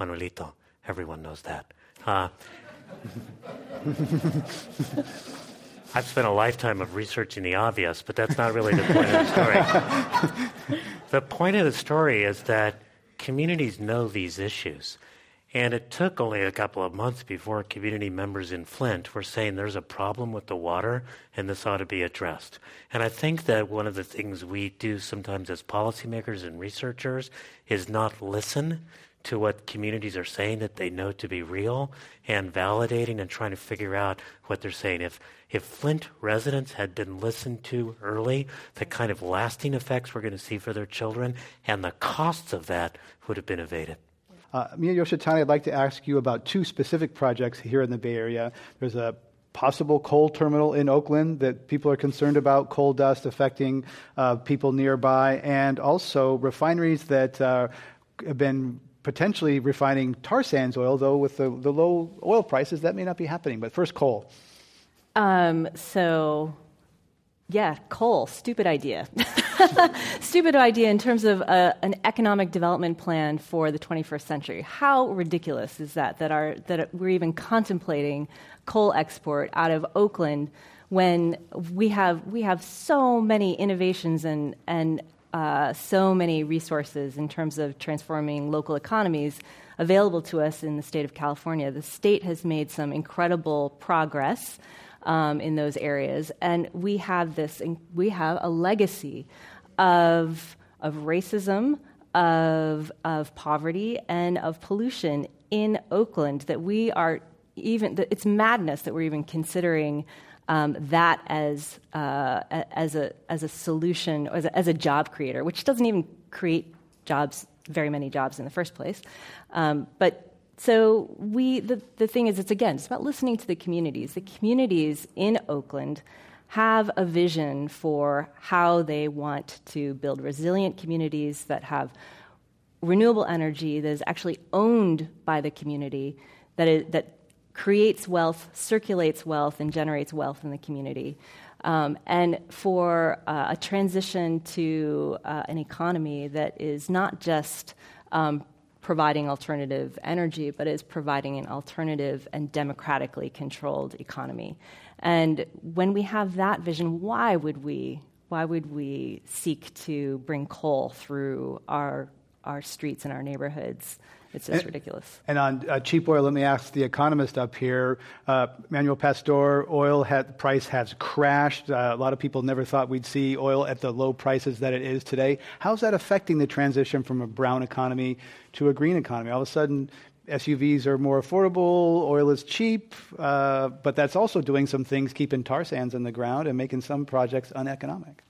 Manuelito, everyone knows that. I've spent a lifetime of researching the obvious, but that's not really the point of the story. the point of the story is that communities know these issues. And it took only a couple of months before community members in Flint were saying there's a problem with the water and this ought to be addressed. And I think that one of the things we do sometimes as policymakers and researchers is not listen to what communities are saying that they know to be real and validating and trying to figure out what they're saying. If, if Flint residents had been listened to early, the kind of lasting effects we're going to see for their children and the costs of that would have been evaded. Uh, Miya Yoshitani, I'd like to ask you about two specific projects here in the Bay Area. There's a possible coal terminal in Oakland that people are concerned about, coal dust affecting uh, people nearby, and also refineries that uh, have been potentially refining tar sands oil, though with the, the low oil prices, that may not be happening. But first, coal. Um, so, yeah, coal, stupid idea. stupid idea in terms of uh, an economic development plan for the 21st century. How ridiculous is that, that, our, that we're even contemplating coal export out of Oakland when we have, we have so many innovations and, and uh, so many resources in terms of transforming local economies available to us in the state of California. The state has made some incredible progress um, in those areas, and we have this. We have a legacy of of racism, of of poverty, and of pollution in Oakland that we are even. It's madness that we're even considering um, that as, uh, as, a, as a solution, as a, as a job creator, which doesn't even create jobs, very many jobs in the first place. Um, but so we, the, the thing is, it's again, it's about listening to the communities. The communities in Oakland have a vision for how they want to build resilient communities that have renewable energy that is actually owned by the community, that, is, that creates wealth, circulates wealth, and generates wealth in the community. Um, and for uh, a transition to uh, an economy that is not just um, providing alternative energy, but is providing an alternative and democratically controlled economy. And when we have that vision, why would we? Why would we seek to bring coal through our our streets and our neighborhoods? It's just and, ridiculous. And on uh, cheap oil, let me ask the economist up here. Uh, Manuel Pastor, oil had, price has crashed. Uh, a lot of people never thought we'd see oil at the low prices that it is today. How's that affecting the transition from a brown economy to a green economy? All of a sudden, SUVs are more affordable, oil is cheap, uh, but that's also doing some things, keeping tar sands in the ground and making some projects uneconomic.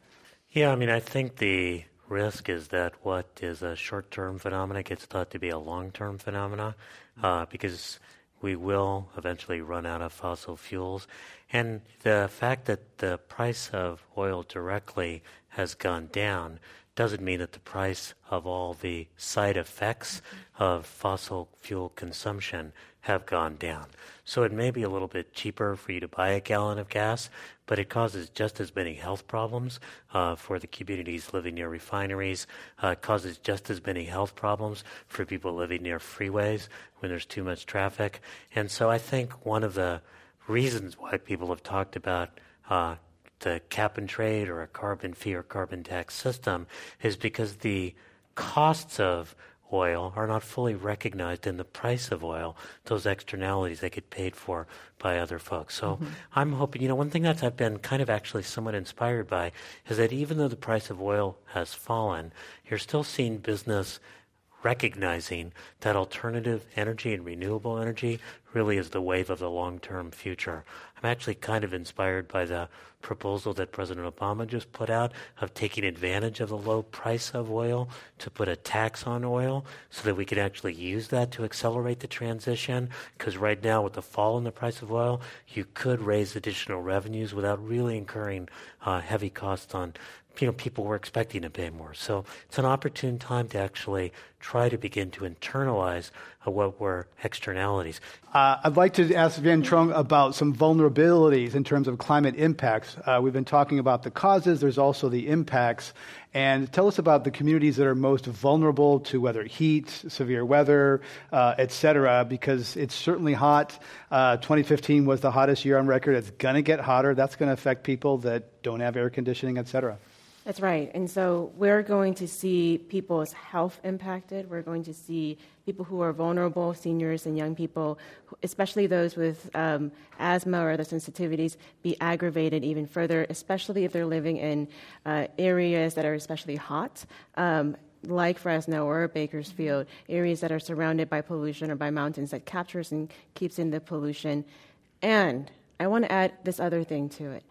Yeah, I mean, I think the risk is that what is a short-term phenomena gets thought to be a long-term phenomena uh, because we will eventually run out of fossil fuels. And the fact that the price of oil directly has gone down doesn't mean that the price of all the side effects of fossil fuel consumption have gone down. So it may be a little bit cheaper for you to buy a gallon of gas, but it causes just as many health problems uh, for the communities living near refineries. Uh, causes just as many health problems for people living near freeways when there's too much traffic. And so I think one of the reasons why people have talked about uh, the cap and trade or a carbon fee or carbon tax system is because the costs of oil are not fully recognized in the price of oil, those externalities they get paid for by other folks. So mm-hmm. I'm hoping, you know, one thing that I've been kind of actually somewhat inspired by is that even though the price of oil has fallen, you're still seeing business recognizing that alternative energy and renewable energy really is the wave of the long term future. I'm actually kind of inspired by the proposal that President Obama just put out of taking advantage of the low price of oil to put a tax on oil so that we could actually use that to accelerate the transition. Because right now, with the fall in the price of oil, you could raise additional revenues without really incurring uh, heavy costs on you know, people were expecting to pay more. So it's an opportune time to actually try to begin to internalize uh, what were externalities. Uh, I'd like to ask Vien Truong about some vulnerabilities in terms of climate impacts. Uh, we've been talking about the causes, there's also the impacts. And tell us about the communities that are most vulnerable to whether heat, severe weather, uh, et cetera, because it's certainly hot. Uh, 2015 was the hottest year on record. It's going to get hotter. That's going to affect people that don't have air conditioning, et cetera. That's right. And so we're going to see people's health impacted. We're going to see people who are vulnerable, seniors and young people, especially those with um, asthma or other sensitivities, be aggravated even further, especially if they're living in uh, areas that are especially hot. Um, like Fresno or Bakersfield, areas that are surrounded by pollution or by mountains that captures and keeps in the pollution. And I want to add this other thing to it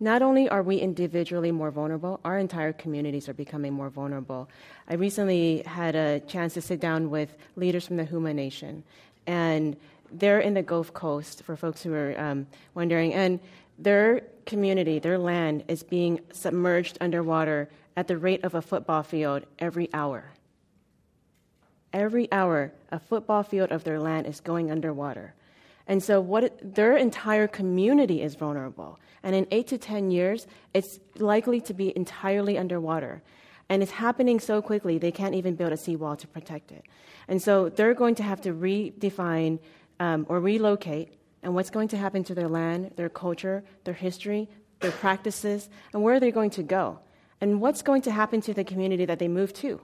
not only are we individually more vulnerable, our entire communities are becoming more vulnerable. I recently had a chance to sit down with leaders from the Houma Nation, and they're in the Gulf Coast, for folks who are um, wondering, and their community, their land, is being submerged underwater at the rate of a football field every hour. Every hour, a football field of their land is going underwater. And so what it, their entire community is vulnerable. And in eight to 10 years, it's likely to be entirely underwater. And it's happening so quickly, they can't even build a seawall to protect it. And so they're going to have to redefine um, or relocate. And what's going to happen to their land, their culture, their history, their practices, and where are they going to go? And what's going to happen to the community that they move to?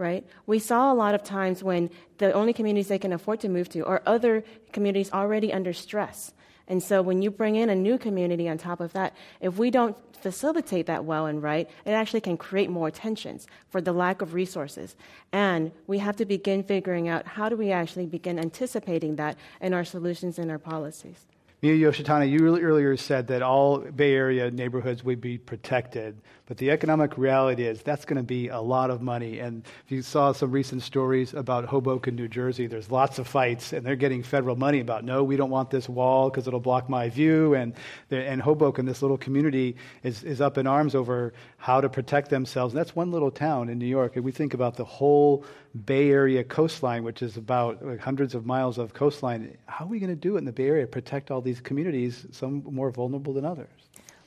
Right? We saw a lot of times when the only communities they can afford to move to are other communities already under stress. And so when you bring in a new community on top of that, if we don't facilitate that well and right, it actually can create more tensions for the lack of resources. And we have to begin figuring out how do we actually begin anticipating that in our solutions and our policies. Miya Yoshitani, you earlier said that all Bay Area neighborhoods would be protected, but the economic reality is that's going to be a lot of money. And if you saw some recent stories about Hoboken, New Jersey, there's lots of fights, and they're getting federal money about, no, we don't want this wall because it'll block my view. And, and Hoboken, this little community, is, is up in arms over how to protect themselves. And that's one little town in New York. And we think about the whole Bay Area coastline, which is about like, hundreds of miles of coastline. How are we going to do it in the Bay Area? Protect all these communities, some more vulnerable than others.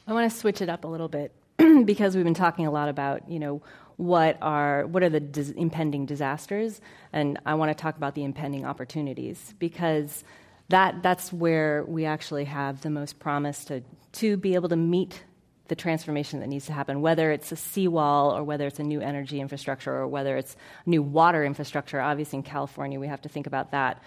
I want to switch it up a little bit because we've been talking a lot about, you know, what are what are the dis- impending disasters, and I want to talk about the impending opportunities because that that's where we actually have the most promise to to be able to meet the transformation that needs to happen, whether it's a seawall or whether it's a new energy infrastructure or whether it's new water infrastructure. Obviously, in California, we have to think about that.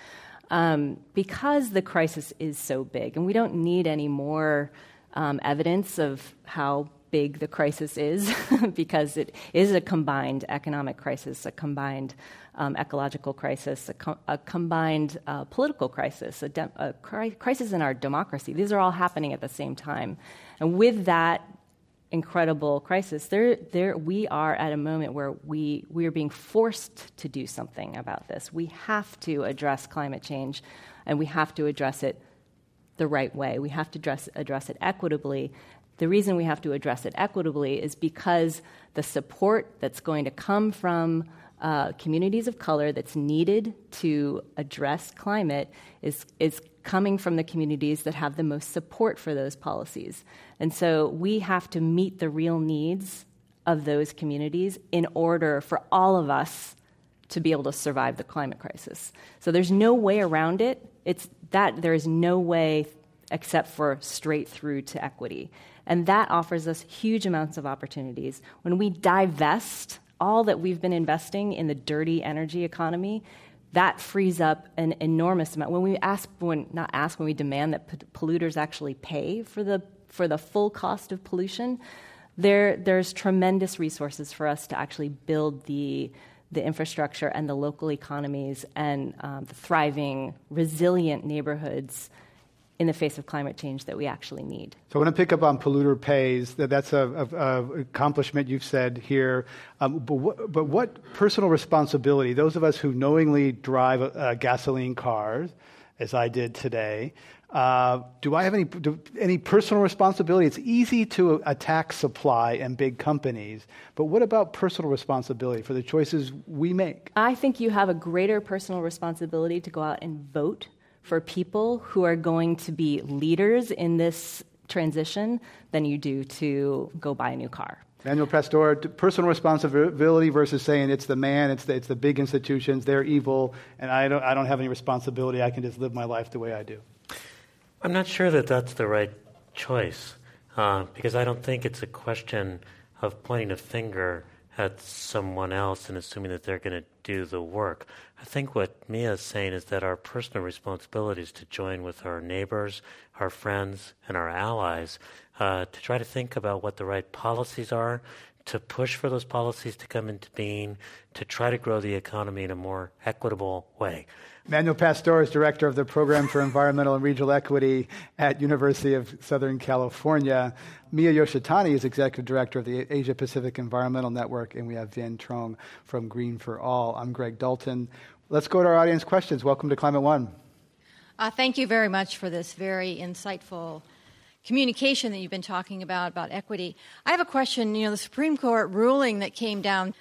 Um, because the crisis is so big, and we don't need any more um, evidence of how big the crisis is, because it is a combined economic crisis, a combined um, ecological crisis, a, co- a combined uh, political crisis, a, de- a cri- crisis in our democracy. These are all happening at the same time. And with that incredible crisis, there, there, we are at a moment where we, we are being forced to do something about this. We have to address climate change, and we have to address it the right way. We have to address, address it equitably. The reason we have to address it equitably is because the support that's going to come from uh, communities of color that's needed to address climate is, is coming from the communities that have the most support for those policies. And so we have to meet the real needs of those communities in order for all of us to be able to survive the climate crisis. So there's no way around it. It's that there is no way except for straight through to equity. And that offers us huge amounts of opportunities. When we divest all that we've been investing in the dirty energy economy, that frees up an enormous amount. When we ask, when not ask, when we demand that polluters actually pay for the for the full cost of pollution, there there's tremendous resources for us to actually build the the infrastructure and the local economies and um, the thriving, resilient neighborhoods in the face of climate change that we actually need. So I want to pick up on polluter pays. That's a, a, a accomplishment you've said here. Um, but, what, but, what, personal responsibility? Those of us who knowingly drive uh, gasoline cars, as I did today, uh, do I have any do, any personal responsibility? It's easy to attack supply and big companies, but what about personal responsibility for the choices we make? I think you have a greater personal responsibility to go out and vote for people who are going to be leaders in this transition than you do to go buy a new car. Manuel Pastor, personal responsibility versus saying it's the man, it's the, it's the big institutions, they're evil, and I don't, I don't have any responsibility. I can just live my life the way I do. I'm not sure that that's the right choice uh, because I don't think it's a question of pointing a finger at someone else and assuming that they're going to do the work. I think what Miya is saying is that our personal responsibility is to join with our neighbors, our friends, and our allies uh, to try to think about what the right policies are, to push for those policies to come into being, to try to grow the economy in a more equitable way. Manuel Pastor is director of the Program for Environmental and Regional Equity at University of Southern California. Miya Yoshitani is executive director of the Asia Pacific Environmental Network, and we have Vien Truong from Green for All. I'm Greg Dalton. Let's go to our audience questions. Welcome to Climate One. Uh, thank you very much for this very insightful communication that you've been talking about about equity. I have a question. You know, the Supreme Court ruling that came down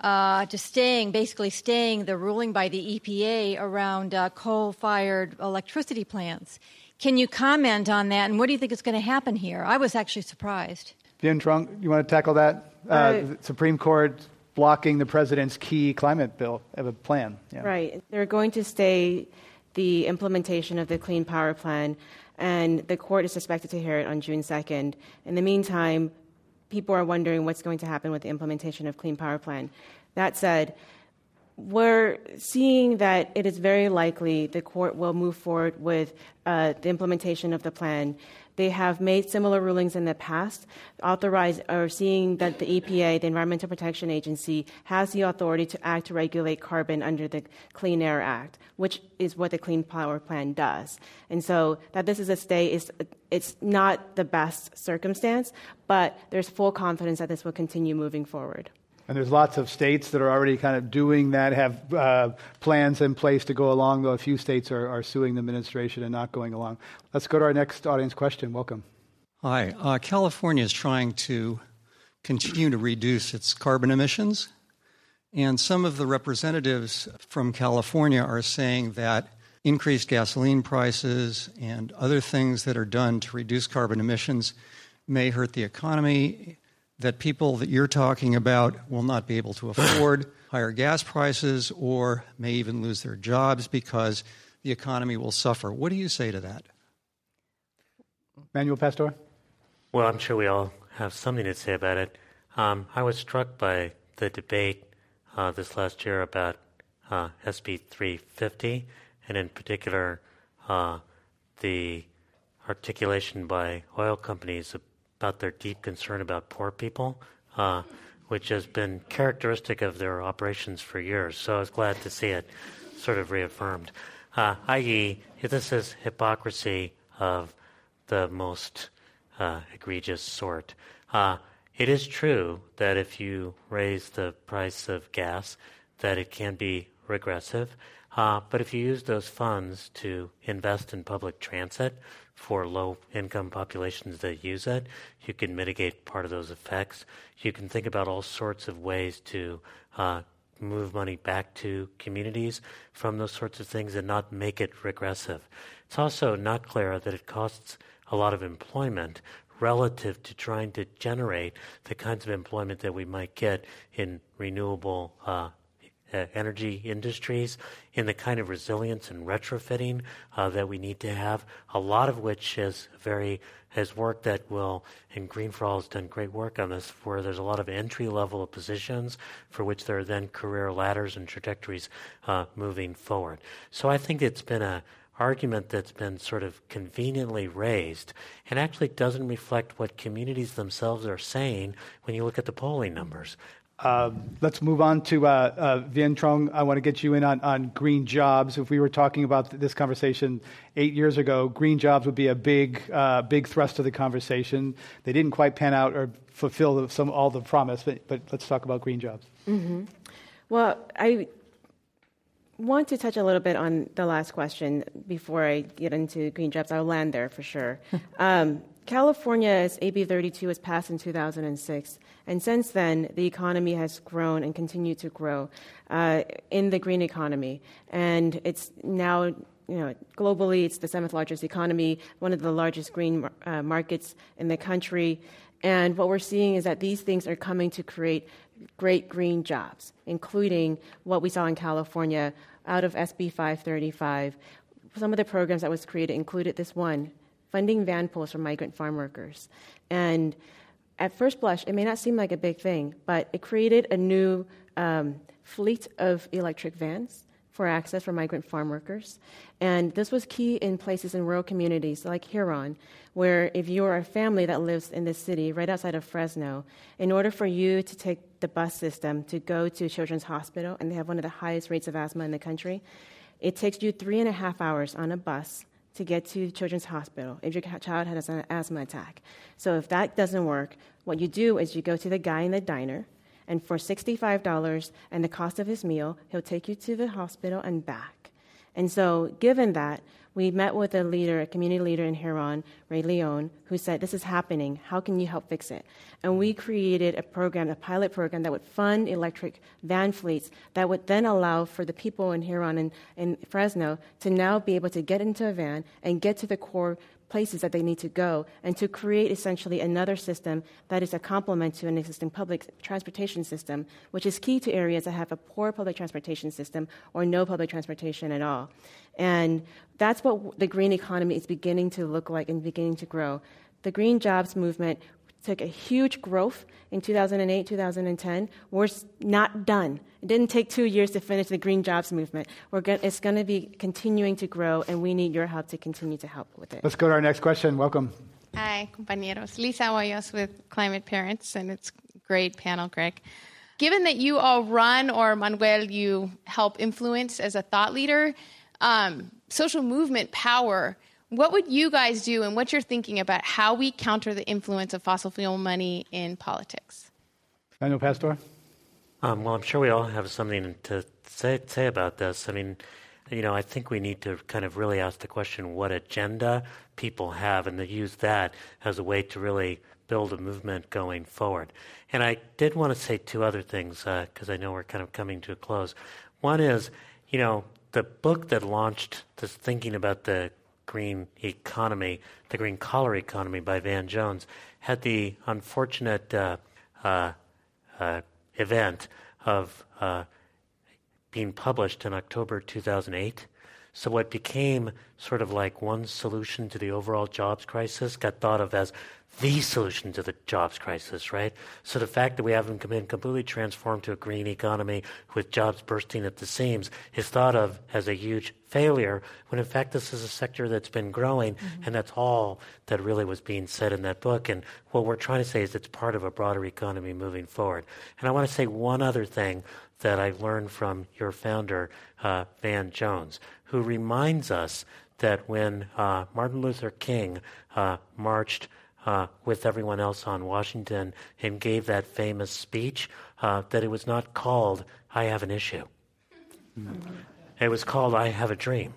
uh, to staying, basically staying the ruling by the EPA around uh, coal-fired electricity plants. Can you comment on that, and what do you think is going to happen here? I was actually surprised. Vien Truong, you want to tackle that? Uh, Supreme Court blocking the president's key climate bill of a plan. Yeah. Right. They're going to stay the implementation of the Clean Power Plan and the court is expected to hear it on June 2nd. In the meantime, people are wondering what's going to happen with the implementation of Clean Power Plan. That said, we're seeing that it is very likely the court will move forward with uh, the implementation of the plan. They have made similar rulings in the past, authorized or seeing that the EPA, the Environmental Protection Agency, has the authority to act to regulate carbon under the Clean Air Act, which is what the Clean Power Plan does. And so that this is a stay is it's not the best circumstance, but there's full confidence that this will continue moving forward. And there's lots of states that are already kind of doing that, have uh, plans in place to go along, though a few states are, are, suing the administration and not going along. Let's go to our next audience question. Welcome. Hi. Uh, California is trying to continue to reduce its carbon emissions. And some of the representatives from California are saying that increased gasoline prices and other things that are done to reduce carbon emissions may hurt the economy that people that you're talking about will not be able to afford higher gas prices or may even lose their jobs because the economy will suffer. What do you say to that? Manuel Pastor? Well, I'm sure we all have something to say about it. Um, I was struck by the debate uh, this last year about uh, SB 350, and in particular, uh, the articulation by oil companies about their deep concern about poor people, uh, which has been characteristic of their operations for years. So I was glad to see it sort of reaffirmed. Uh, i.e., this is hypocrisy of the most uh, egregious sort. Uh, it is true that if you raise the price of gas, that it can be regressive. Uh, but if you use those funds to invest in public transit for low income populations that use it. You can mitigate part of those effects. You can think about all sorts of ways to uh, move money back to communities from those sorts of things and not make it regressive. It's also not clear that it costs a lot of employment relative to trying to generate the kinds of employment that we might get in renewable uh, uh, energy industries in the kind of resilience and retrofitting uh, that we need to have, a lot of which is very has work that will, and Green for All has done great work on this, where there's a lot of entry level positions for which there are then career ladders and trajectories uh, moving forward. So I think it's been a argument that's been sort of conveniently raised and actually doesn't reflect what communities themselves are saying when you look at the polling numbers. Uh, let's move on to uh, uh, Vien Truong. I want to get you in on, on green jobs. If we were talking about this conversation eight years ago, green jobs would be a big, uh, big thrust of the conversation. They didn't quite pan out or fulfill some all the promise, but, but let's talk about green jobs. Mm-hmm. Well, I want to touch a little bit on the last question before I get into green jobs. I'll land there for sure. um, California's AB 32 was passed in 2006, and since then, the economy has grown and continued to grow uh, in the green economy. And it's now, you know, globally, it's the seventh largest economy, one of the largest green uh, markets in the country. And what we're seeing is that these things are coming to create great green jobs, including what we saw in California out of SB 535. Some of the programs that was created included this one funding van pools for migrant farm workers. And at first blush, it may not seem like a big thing, but it created a new um, fleet of electric vans for access for migrant farm workers. And this was key in places in rural communities like Huron, where if you're a family that lives in this city right outside of Fresno, in order for you to take the bus system to go to Children's Hospital, and they have one of the highest rates of asthma in the country, it takes you three and a half hours on a bus to get to Children's Hospital if your child has an asthma attack. So if that doesn't work, what you do is you go to the guy in the diner and for $65 and the cost of his meal, he'll take you to the hospital and back. And so, given that, we met with a leader, a community leader in Huron, Ray Leon, who said, This is happening. How can you help fix it? And we created a program, a pilot program that would fund electric van fleets that would then allow for the people in Huron and in Fresno to now be able to get into a van and get to the core places that they need to go, and to create essentially another system that is a complement to an existing public transportation system, which is key to areas that have a poor public transportation system or no public transportation at all. And that's what the green economy is beginning to look like and beginning to grow. The green jobs movement took a huge growth in 2008, 2010. We're not done. It didn't take two years to finish the green jobs movement. Go- it's going to be continuing to grow, and we need your help to continue to help with it. Let's go to our next question. Welcome. Hi, compañeros. Lisa Hoyos with Climate Parents, and it's great panel, Greg. Given that you all run, or Manuel, you help influence as a thought leader, um, social movement power what would you guys do and what you're thinking about how we counter the influence of fossil fuel money in politics? Manuel Pastor? Um, well, I'm sure we all have something to say, say about this. I mean, you know, I think we need to kind of really ask the question what agenda people have and to use that as a way to really build a movement going forward. And I did want to say two other things because uh, I know we're kind of coming to a close. One is, you know, the book that launched this thinking about the green economy, the green collar economy by Van Jones, had the unfortunate uh, uh, uh, event of uh, being published in October 2008. So what became sort of like one solution to the overall jobs crisis got thought of as the solution to the jobs crisis, right? So the fact that we haven't been completely transformed to a green economy with jobs bursting at the seams is thought of as a huge failure, when in fact this is a sector that's been growing, mm-hmm. and that's all that really was being said in that book. And what we're trying to say is it's part of a broader economy moving forward. And I want to say one other thing that I learned from your founder, uh, Van Jones, who reminds us that when uh, Martin Luther King uh, marched uh, with everyone else on Washington and gave that famous speech uh, that it was not called I Have an Issue. It was called I Have a Dream.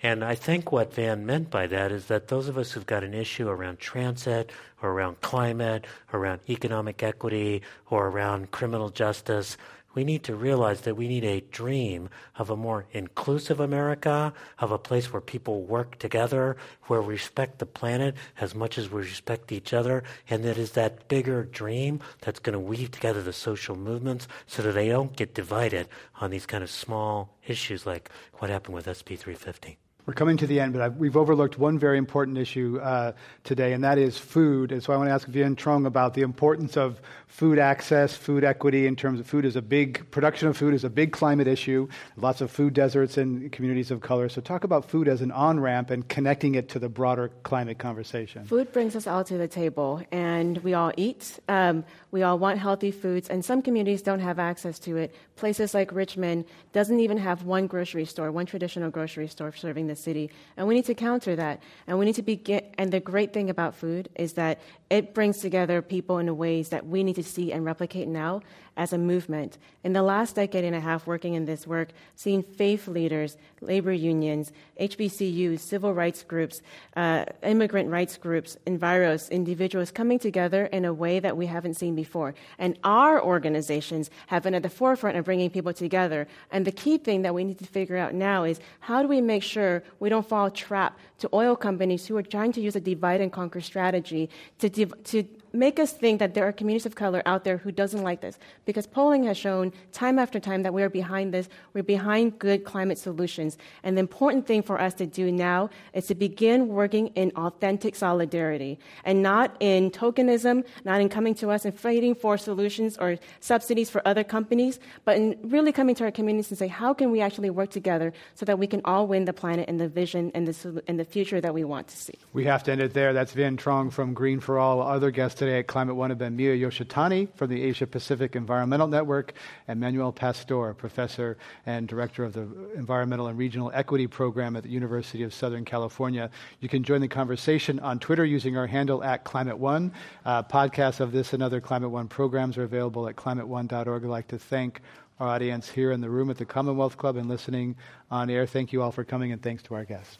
And I think what Van meant by that is that those of us who've got an issue around transit or around climate, or around economic equity, or around criminal justice, we need to realize that we need a dream of a more inclusive America, of a place where people work together, where we respect the planet as much as we respect each other, and that is that bigger dream that's going to weave together the social movements so that they don't get divided on these kind of small issues like what happened with SB 350. We're coming to the end, but I've, we've overlooked one very important issue uh, today, and that is food. And so I want to ask Vien Truong about the importance of food access, food equity in terms of food is a big, production of food is a big climate issue. Lots of food deserts in communities of color. So talk about food as an on ramp and connecting it to the broader climate conversation. Food brings us all to the table, and we all eat. Um, we all want healthy foods, and some communities don't have access to it. Places like Richmond doesn't even have one grocery store, one traditional grocery store serving the city. And we need to counter that. And we need to begin. And the great thing about food is that it brings together people in ways that we need to see and replicate now as a movement. In the last decade and a half working in this work, seeing faith leaders, labor unions, HBCUs, civil rights groups, uh, immigrant rights groups, enviros, individuals coming together in a way that we haven't seen before. And our organizations have been at the forefront of bringing people together. And the key thing that we need to figure out now is how do we make sure we don't fall trap to oil companies who are trying to use a divide and conquer strategy to, div- to make us think that there are communities of color out there who doesn't like this because polling has shown time after time that we're behind this we're behind good climate solutions. And the important thing for us to do now is to begin working in authentic solidarity and not in tokenism not in coming to us and fighting for solutions or subsidies for other companies but in really coming to our communities and say how can we actually work together so that we can all win the planet and the vision and the, and the future that we want to see? We have to end it there. That's Vien Truong from Green for All. Other guests today at Climate One have been Miya Yoshitani from the Asia Pacific Environmental Network and Manuel Pastor, professor and director of the Environmental and Regional Equity Program at the University of Southern California. You can join the conversation on Twitter using our handle at Climate One. Uh, podcasts of this and other Climate One programs are available at climateone.org. I'd like to thank our audience here in the room at the Commonwealth Club and listening on air. Thank you all for coming, and thanks to our guests.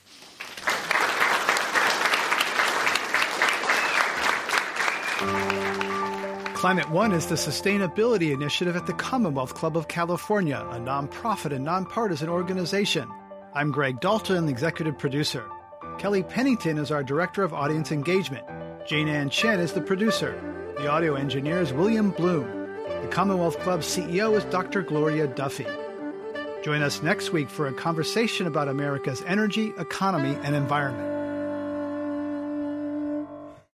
Climate One is the sustainability initiative at the Commonwealth Club of California, a nonprofit and nonpartisan organization. I'm Greg Dalton, executive producer. Kelly Pennington is our director of audience engagement. Jane Ann Chen is the producer. The audio engineer is William Bloom. The Commonwealth Club CEO is Dr. Gloria Duffy. Join us next week for a conversation about America's energy, economy, and environment.